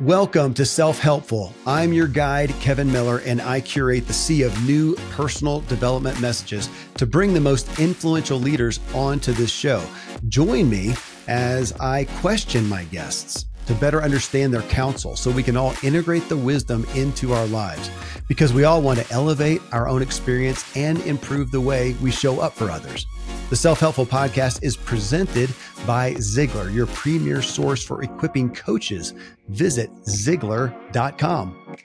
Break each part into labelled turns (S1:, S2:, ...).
S1: Welcome to Self Helpful. I'm your guide, Kevin Miller, and I curate the sea of new personal development messages to bring the most influential leaders onto this show. Join me as I question my guests to better understand their counsel so we can all integrate the wisdom into our lives because we all want to elevate our own experience and improve the way we show up for others. The Self Helpful Podcast is presented by Ziglar, your premier source for equipping coaches. Visit Ziglar.com.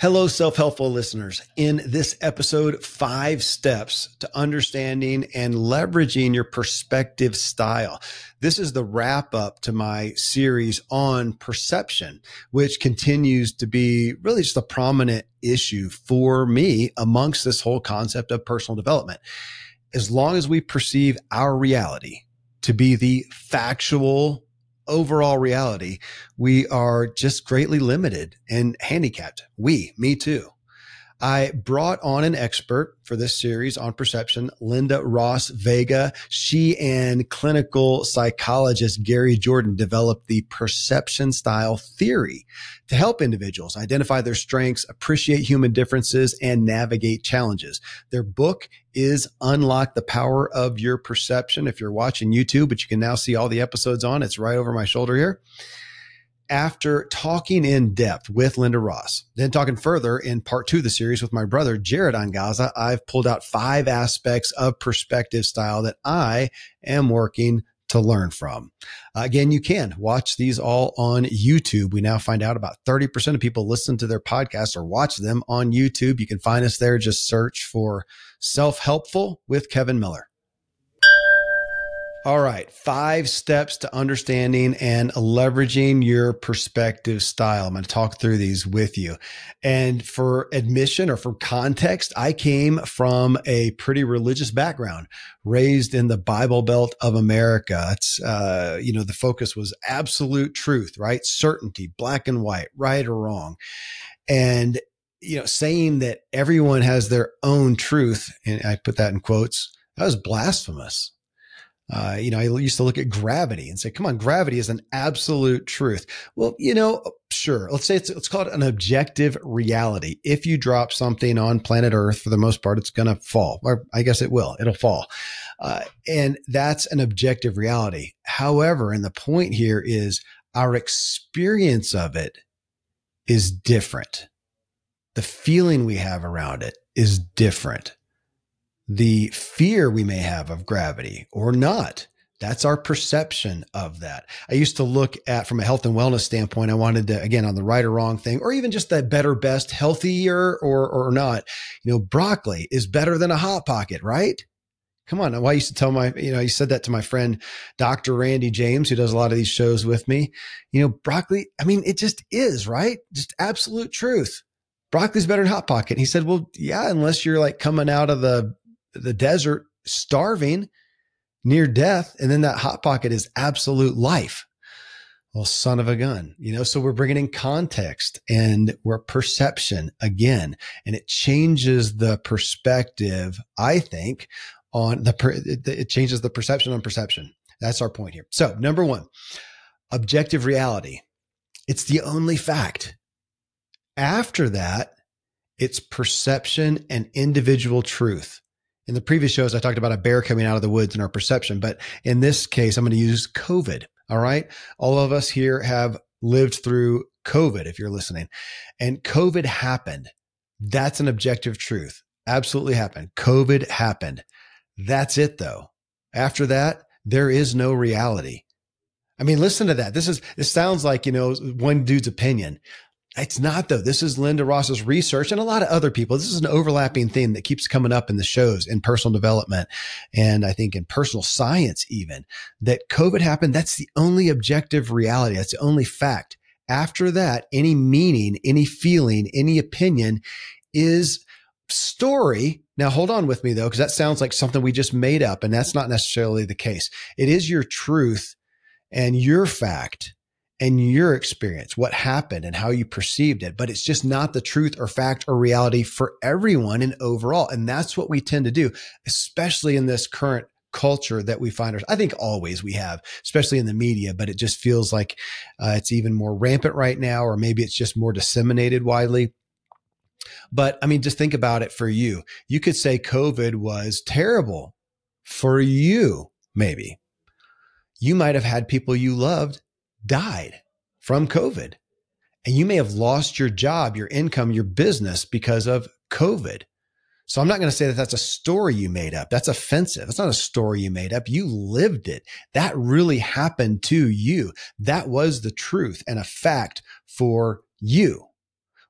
S1: Hello, self helpful listeners. In this episode, five steps to understanding and leveraging your perspective style. This is the wrap up to my series on perception, which continues to be really just a prominent issue for me amongst this whole concept of personal development. As long as we perceive our reality to be the factual overall reality, we are just greatly limited and handicapped. We, me too. I brought on an expert for this series on perception, Lynda-Ross Vega. She and clinical psychologist Gary Jordan developed the perception style theory to help individuals identify their strengths, appreciate human differences, and navigate challenges. Their book is Unlock the Power of Your Perception. If you're watching YouTube, but you can now see all the episodes on, it's right over my shoulder here after talking in depth with Lynda-Ross, then talking further in part two of the series with my brother, Jared on Angaza, I've pulled out five aspects of perspective style that I am working to learn from. Again, you can watch these all on YouTube. We now find out about 30% of people listen to their podcasts or watch them on YouTube. You can find us there. Just search for self helpful with Kevin Miller. All right. Five steps to understanding and leveraging your perspective style. I'm going to talk through these with you. And for admission or for context, I came from a pretty religious background, raised in the Bible Belt of America. It's, uh, you know, the focus was absolute truth, right? Certainty, black and white, right or wrong. And, you know, saying that everyone has their own truth, and I put that in quotes, that was blasphemous uh, you know, I used to look at gravity and say, come on, gravity is an absolute truth. Well, you know, sure. Let's say it's, let's call it an objective reality. If you drop something on planet Earth, for the most part, it's going to fall, or I guess it will, it'll fall. Uh, and that's an objective reality. However, and the point here is our experience of it is different. The feeling we have around it is different the fear we may have of gravity or not. That's our perception of that. I used to look at from a health and wellness standpoint. I wanted to, again, on the right or wrong thing, or even just that better, best, healthier or, or not, you know, broccoli is better than a hot pocket, right? Come on. I used to tell my, you know, I said that to my friend, Dr. Randy James, who does a lot of these shows with me. You know, broccoli, I mean, it just is, right? Just absolute truth. broccoli's better than hot pocket. And he said, well, yeah, unless you're like coming out of the, the desert starving near death. And then that hot pocket is absolute life. Well, son of a gun, you know, so we're bringing in context and we're perception again, and it changes the perspective, I think, on the, it changes the perception on perception. That's our point here. So number one, objective reality. It's the only fact. After that, it's perception and individual truth. In the previous shows, I talked about a bear coming out of the woods and our perception, but in this case, I'm going to use COVID. All right. All of us here have lived through COVID, if you're listening, and COVID happened. That's an objective truth. Absolutely happened. COVID happened. That's it though. After that, there is no reality. I mean, listen to that. This is, this sounds like, you know, one dude's opinion. It's not though. This is Lynda-Ross's research and a lot of other people. This is an overlapping theme that keeps coming up in the shows in personal development. And I think in personal science, even that COVID happened. That's the only objective reality. That's the only fact. After that, any meaning, any feeling, any opinion is story. Now hold on with me though, because that sounds like something we just made up and that's not necessarily the case. It is your truth and your fact and your experience, what happened and how you perceived it. But it's just not the truth or fact or reality for everyone and overall. And that's what we tend to do, especially in this current culture that we find ourselves. I think always we have, especially in the media, but it just feels like uh, it's even more rampant right now, or maybe it's just more disseminated widely. But I mean, just think about it for you. You could say COVID was terrible for you, maybe you might have had people you loved died from COVID. And you may have lost your job, your income, your business because of COVID. So I'm not going to say that that's a story you made up. That's offensive. It's not a story you made up. You lived it. That really happened to you. That was the truth and a fact for you.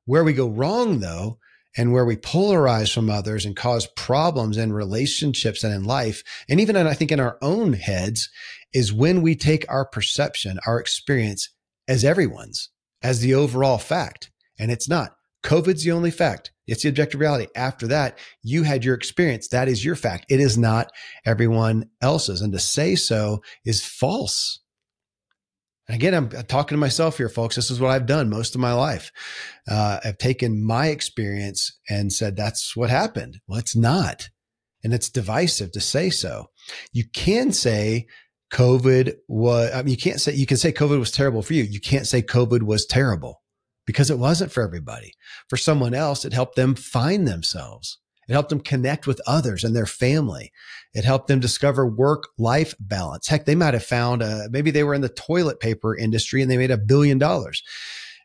S1: Where we go wrong though, and where we polarize from others and cause problems in relationships and in life, and even in, I think in our own heads, is when we take our perception, our experience as everyone's, as the overall fact. And it's not. COVID's the only fact. It's the objective reality. After that, you had your experience. That is your fact. It is not everyone else's. And to say so is false. Again, I'm talking to myself here, folks. This is what I've done most of my life. Uh, I've taken my experience and said, that's what happened. Well, it's not. And it's divisive to say so. You can say COVID was, I mean, you can't say, you can say COVID was terrible for you. You can't say COVID was terrible because it wasn't for everybody. For someone else, it helped them find themselves. It helped them connect with others and their family. It helped them discover work life balance. Heck, they might have found, uh, maybe they were in the toilet paper industry and they made a billion dollars.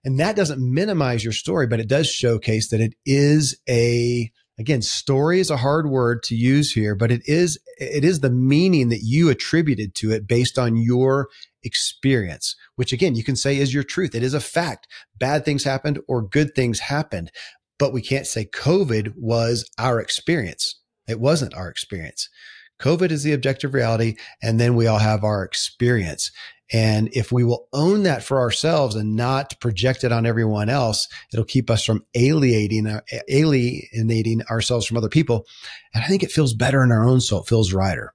S1: And that doesn't minimize your story, but it does showcase that it is a again story is a hard word to use here but it is it is the meaning that you attributed to it based on your experience which again you can say is your truth it is a fact bad things happened or good things happened but we can't say covid was our experience it wasn't our experience covid is the objective reality and then we all have our experience and if we will own that for ourselves and not project it on everyone else, it'll keep us from alienating, uh, alienating ourselves from other people. And I think it feels better in our own soul. It feels righter.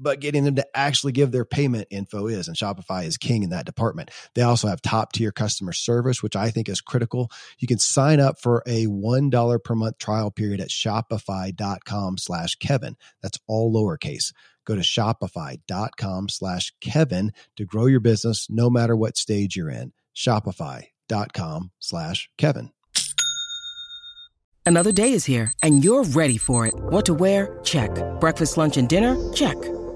S1: but getting them to actually give their payment info is. And Shopify is king in that department. They also have top tier customer service, which I think is critical. You can sign up for a $1 per month trial period at shopify.com slash Kevin. That's all lowercase. Go to shopify.com slash Kevin to grow your business no matter what stage you're in. Shopify.com slash Kevin.
S2: Another day is here and you're ready for it. What to wear? Check. Breakfast, lunch, and dinner? Check.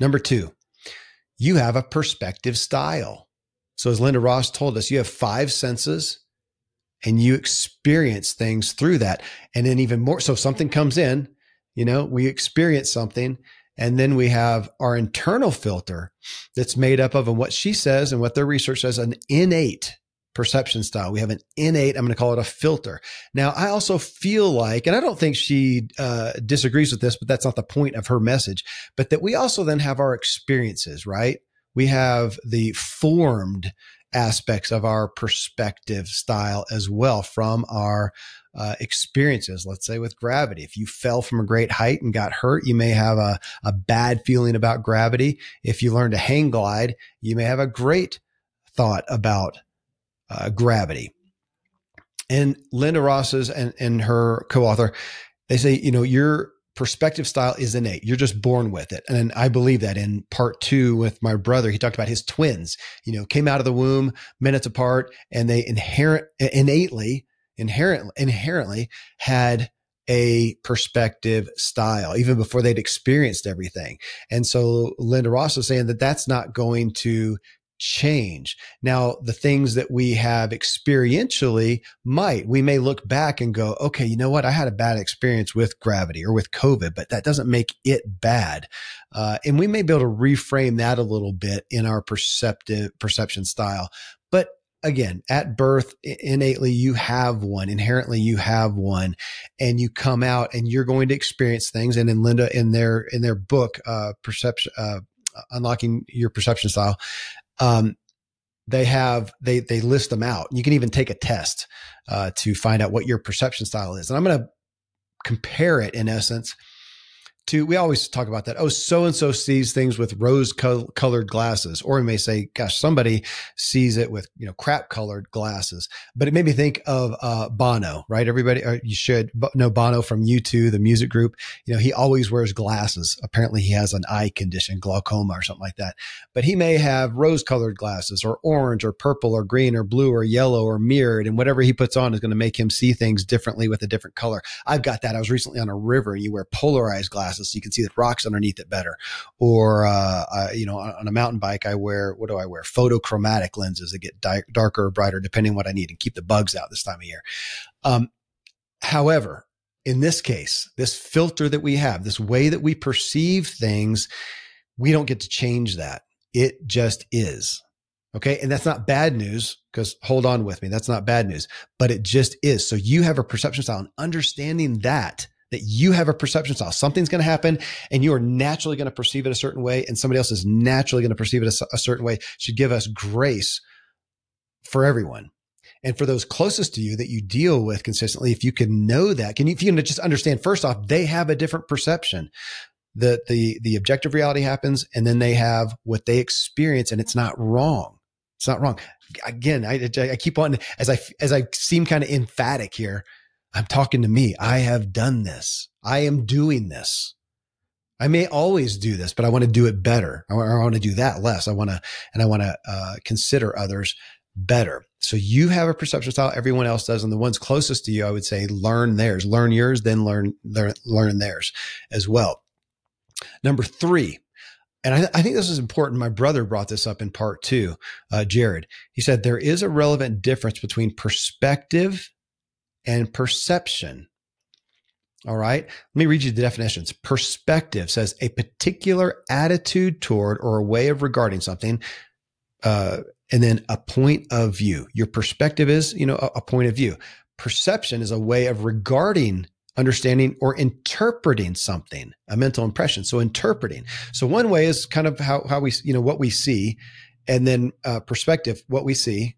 S1: Number two, you have a perspective style. So, as Lynda-Ross told us, you have five senses and you experience things through that. And then, even more, so if something comes in, you know, we experience something. And then we have our internal filter that's made up of, and what she says and what their research says, an innate perception style. We have an innate, I'm going to call it a filter. Now, I also feel like, and I don't think she uh, disagrees with this, but that's not the point of her message, but that we also then have our experiences, right? We have the formed aspects of our perspective style as well from our uh, experiences. Let's say with gravity, if you fell from a great height and got hurt, you may have a, a bad feeling about gravity. If you learn to hang glide, you may have a great thought about uh, gravity. And Lynda-Ross's and, and her co-author, they say, you know, your perspective style is innate. You're just born with it. And I believe that in part two with my brother, he talked about his twins, you know, came out of the womb minutes apart and they inherent innately, inherently, inherently had a perspective style even before they'd experienced everything. And so Lynda-Ross was saying that that's not going to change. Now, the things that we have experientially might, we may look back and go, okay, you know what? I had a bad experience with gravity or with COVID, but that doesn't make it bad. Uh, and we may be able to reframe that a little bit in our perceptive perception style. But again, at birth, innately, you have one, inherently, you have one, and you come out and you're going to experience things. And in Linda, in their, in their book, uh, perception, uh, unlocking your perception style um, they have they they list them out. You can even take a test uh, to find out what your perception style is. And I'm going to compare it in essence to we always talk about that. Oh so and so sees things with rose colored glasses. Or we may say gosh somebody sees it with you know crap colored glasses. But it made me think of uh, bono right? Everybody you should know bono from u2 the music group. You know he always wears glasses. Apparently he has an eye condition glaucoma or something like that. But he may have rose colored glasses or orange or purple or green or blue or yellow or mirrored. And whatever he puts on is going to make him see things differently with a different color. I've got that. I was recently on a river and you wear polarized glasses glasses so you can see the rocks underneath it better. Or, uh, you know, on, on, a mountain bike, I wear, what do I wear? Photochromatic lenses that get di- darker or brighter depending on what I need and keep the bugs out this time of year. Um, however, in this case, this filter that we have, this way that we perceive things, we don't get to change that. It just is. Okay. And that's not bad news because hold on with me. That's not bad news, but it just is. So you have a perception style and understanding that, that you have a perception style. Something's going to happen and you are naturally going to perceive it a certain way and somebody else is naturally going to perceive it a, a certain way should give us grace for everyone. And for those closest to you that you deal with consistently, if you can know that, can you, if you can just understand first off, they have a different perception. that the, the objective reality happens and then they have what they experience and it's not wrong. It's not wrong. Again, I, I keep on as I as I seem kind of emphatic here. I'm talking to me. I have done this. I am doing this. I may always do this, but I want to do it better. I want, I want to do that less. I want to, and I want to uh, consider others better. So you have a perception style, everyone else does, and the ones closest to you, I would say, learn theirs, learn yours, then learn learn, theirs as well. Number three, and I, I, think this is important. My brother brought this up in part two, uh, Jared. He said there is a relevant difference between perspective and perception. All right. Let me read you the definitions. Perspective says a particular attitude toward or a way of regarding something. Uh, and then a point of view. Your perspective is, you know, a, a point of view. Perception is a way of regarding understanding or interpreting something, a mental impression. So interpreting. So one way is kind of how, how we, you know, what we see and then uh, perspective, what we see,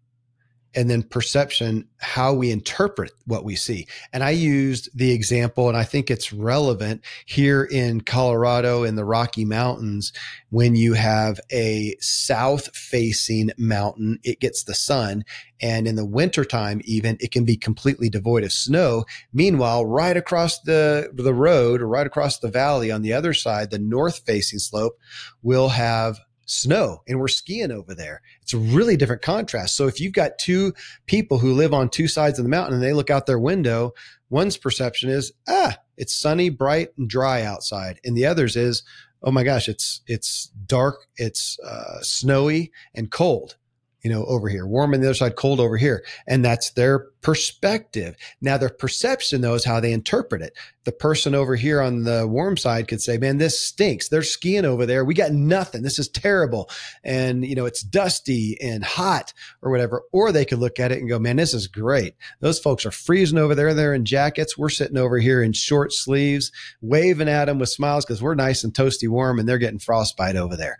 S1: and then perception, how we interpret what we see. And I used the example, and I think it's relevant here in Colorado in the Rocky Mountains. When you have a south facing mountain, it gets the sun. And in the wintertime, even it can be completely devoid of snow. Meanwhile, right across the, the road or right across the valley on the other side, the north facing slope will have snow and we're skiing over there. It's a really different contrast. So if you've got two people who live on two sides of the mountain and they look out their window, one's perception is, ah, it's sunny, bright and dry outside. And the other's is, oh my gosh, it's, it's dark, it's uh, snowy and cold you know, over here, warm on the other side, cold over here. And that's their perspective. Now, their perception, though, is how they interpret it. The person over here on the warm side could say, man, this stinks. They're skiing over there. We got nothing. This is terrible. And, you know, it's dusty and hot or whatever. Or they could look at it and go, man, this is great. Those folks are freezing over there. They're in jackets. We're sitting over here in short sleeves, waving at them with smiles because we're nice and toasty warm and they're getting frostbite over there.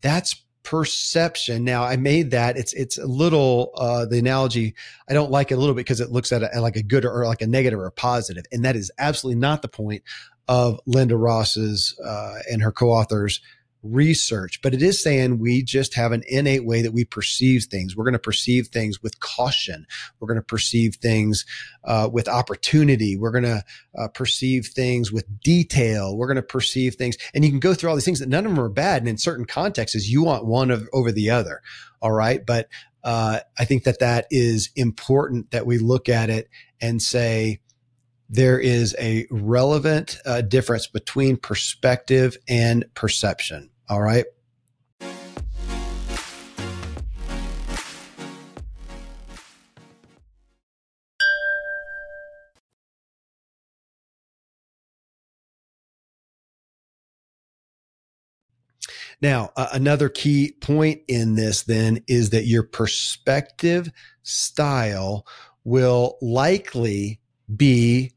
S1: That's perception. Now I made that it's it's a little uh the analogy I don't like it a little bit because it looks at it like a good or like a negative or a positive and that is absolutely not the point of Lynda-Ross's uh and her co-authors research, but it is saying we just have an innate way that we perceive things. We're going to perceive things with caution. We're going to perceive things uh, with opportunity. We're going to uh, perceive things with detail. We're going to perceive things, and you can go through all these things that none of them are bad. And in certain contexts, you want one of, over the other. All right, but uh, I think that that is important that we look at it and say there is a relevant uh, difference between perspective and perception. All right. Now, uh, another key point in this then is that your perspective style will likely be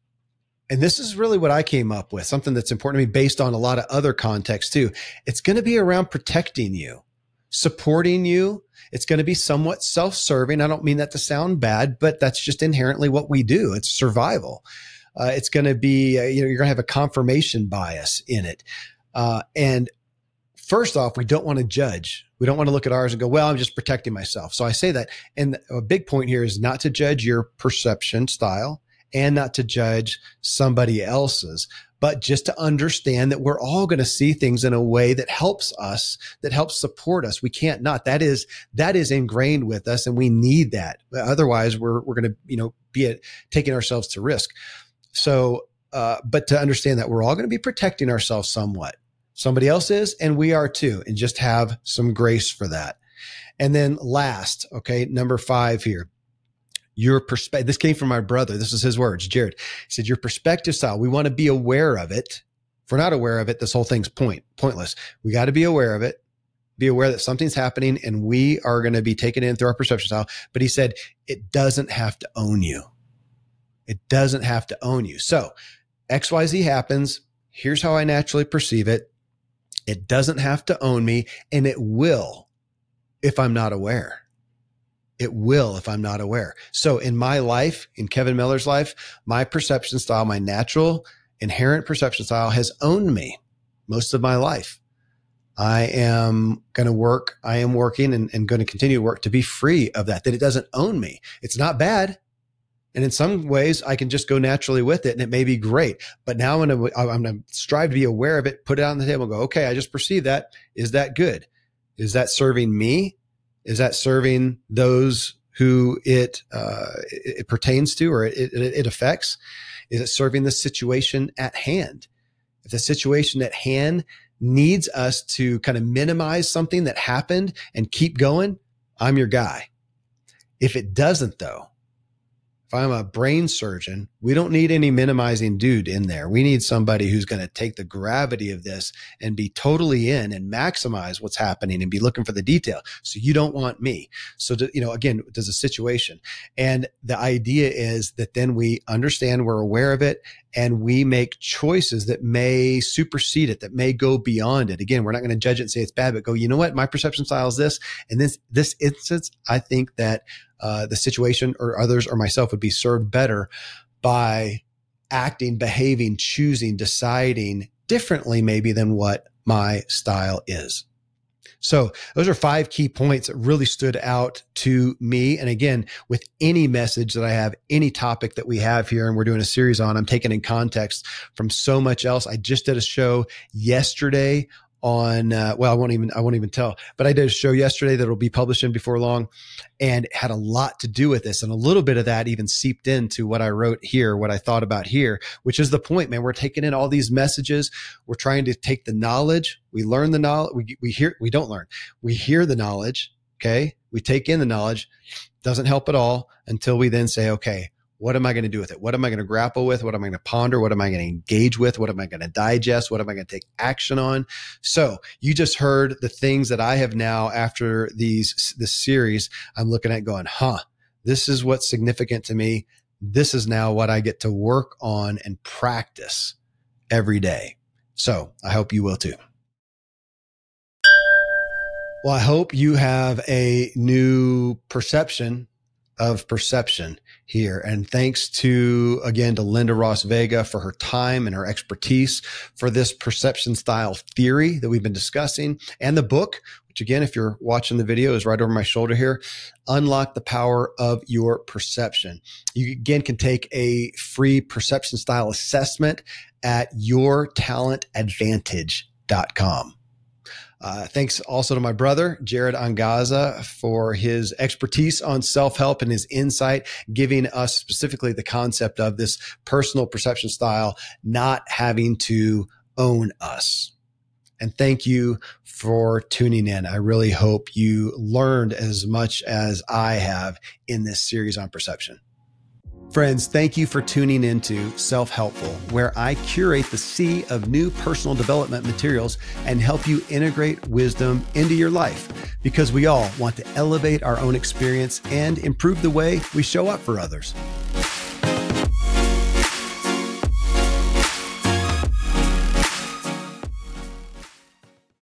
S1: and this is really what I came up with, something that's important to me based on a lot of other contexts too. It's going to be around protecting you, supporting you. It's going to be somewhat self-serving. I don't mean that to sound bad, but that's just inherently what we do. It's survival. Uh, it's going to be, uh, you know, you're going to have a confirmation bias in it. Uh, and first off, we don't want to judge. We don't want to look at ours and go, well, I'm just protecting myself. So I say that. And a big point here is not to judge your perception style and not to judge somebody else's, but just to understand that we're all going to see things in a way that helps us, that helps support us. We can't not. That is, that is ingrained with us and we need that. Otherwise we're, we're going to, you know, be at, taking ourselves to risk. So, uh, but to understand that we're all going to be protecting ourselves somewhat. Somebody else is, and we are too, and just have some grace for that. And then last, okay, number five here. Your perspective. This came from my brother. This is his words, Jared. He said, Your perspective style, we want to be aware of it. If we're not aware of it, this whole thing's point, pointless. We got to be aware of it, be aware that something's happening, and we are going to be taken in through our perception style. But he said, it doesn't have to own you. It doesn't have to own you. So XYZ happens. Here's how I naturally perceive it. It doesn't have to own me, and it will if I'm not aware. It will if I'm not aware. So in my life, in Kevin Miller's life, my perception style, my natural inherent perception style has owned me most of my life. I am going to work. I am working and, and going to continue to work to be free of that, that it doesn't own me. It's not bad. And in some ways, I can just go naturally with it and it may be great. But now I'm going to, I'm going to strive to be aware of it, put it on the table go, okay, I just perceive that. Is that good? Is that serving me? Is that serving those who it, uh, it, pertains to or it, it, it affects? Is it serving the situation at hand? If the situation at hand needs us to kind of minimize something that happened and keep going, I'm your guy. If it doesn't, though, if I'm a brain surgeon, we don't need any minimizing dude in there. We need somebody who's going to take the gravity of this and be totally in and maximize what's happening and be looking for the detail. So you don't want me. So, to, you know, again, there's a situation. And the idea is that then we understand, we're aware of it, and we make choices that may supersede it, that may go beyond it. Again, we're not going to judge it and say it's bad, but go, you know what? My perception style is this. And this, this instance, I think that uh, the situation or others or myself would be served better by acting, behaving, choosing, deciding differently, maybe than what my style is. So those are five key points that really stood out to me. And again, with any message that I have, any topic that we have here, and we're doing a series on, I'm taking in context from so much else. I just did a show yesterday on uh, well i won't even i won't even tell but i did a show yesterday that will be published in before long and had a lot to do with this and a little bit of that even seeped into what i wrote here what i thought about here which is the point man. We're taking in all these messages. We're trying to take the knowledge. We learn the knowledge. We, we hear we don't learn. We hear the knowledge okay? We take in the knowledge. Doesn't help at all until we then say okay what am I going to do with it? What am I going to grapple with? What am I going to ponder? What am I going to engage with? What am I going to digest? What am I going to take action on? So you just heard the things that I have now after these, this series, I'm looking at going, huh, this is what's significant to me. This is now what I get to work on and practice every day. So I hope you will too. Well, I hope you have a new perception of perception here. And thanks to, again, to Lynda-Ross Vega for her time and her expertise for this perception style theory that we've been discussing and the book, which again, if you're watching the video is right over my shoulder here, unlock the power of your perception. You again can take a free perception style assessment at yourtalentadvantage.com. Uh, thanks also to my brother, Jared Angaza, for his expertise on self help and his insight, giving us specifically the concept of this personal perception style not having to own us. And thank you for tuning in. I really hope you learned as much as I have in this series on perception. Friends, thank you for tuning into Self Helpful, where I curate the sea of new personal development materials and help you integrate wisdom into your life because we all want to elevate our own experience and improve the way we show up for others.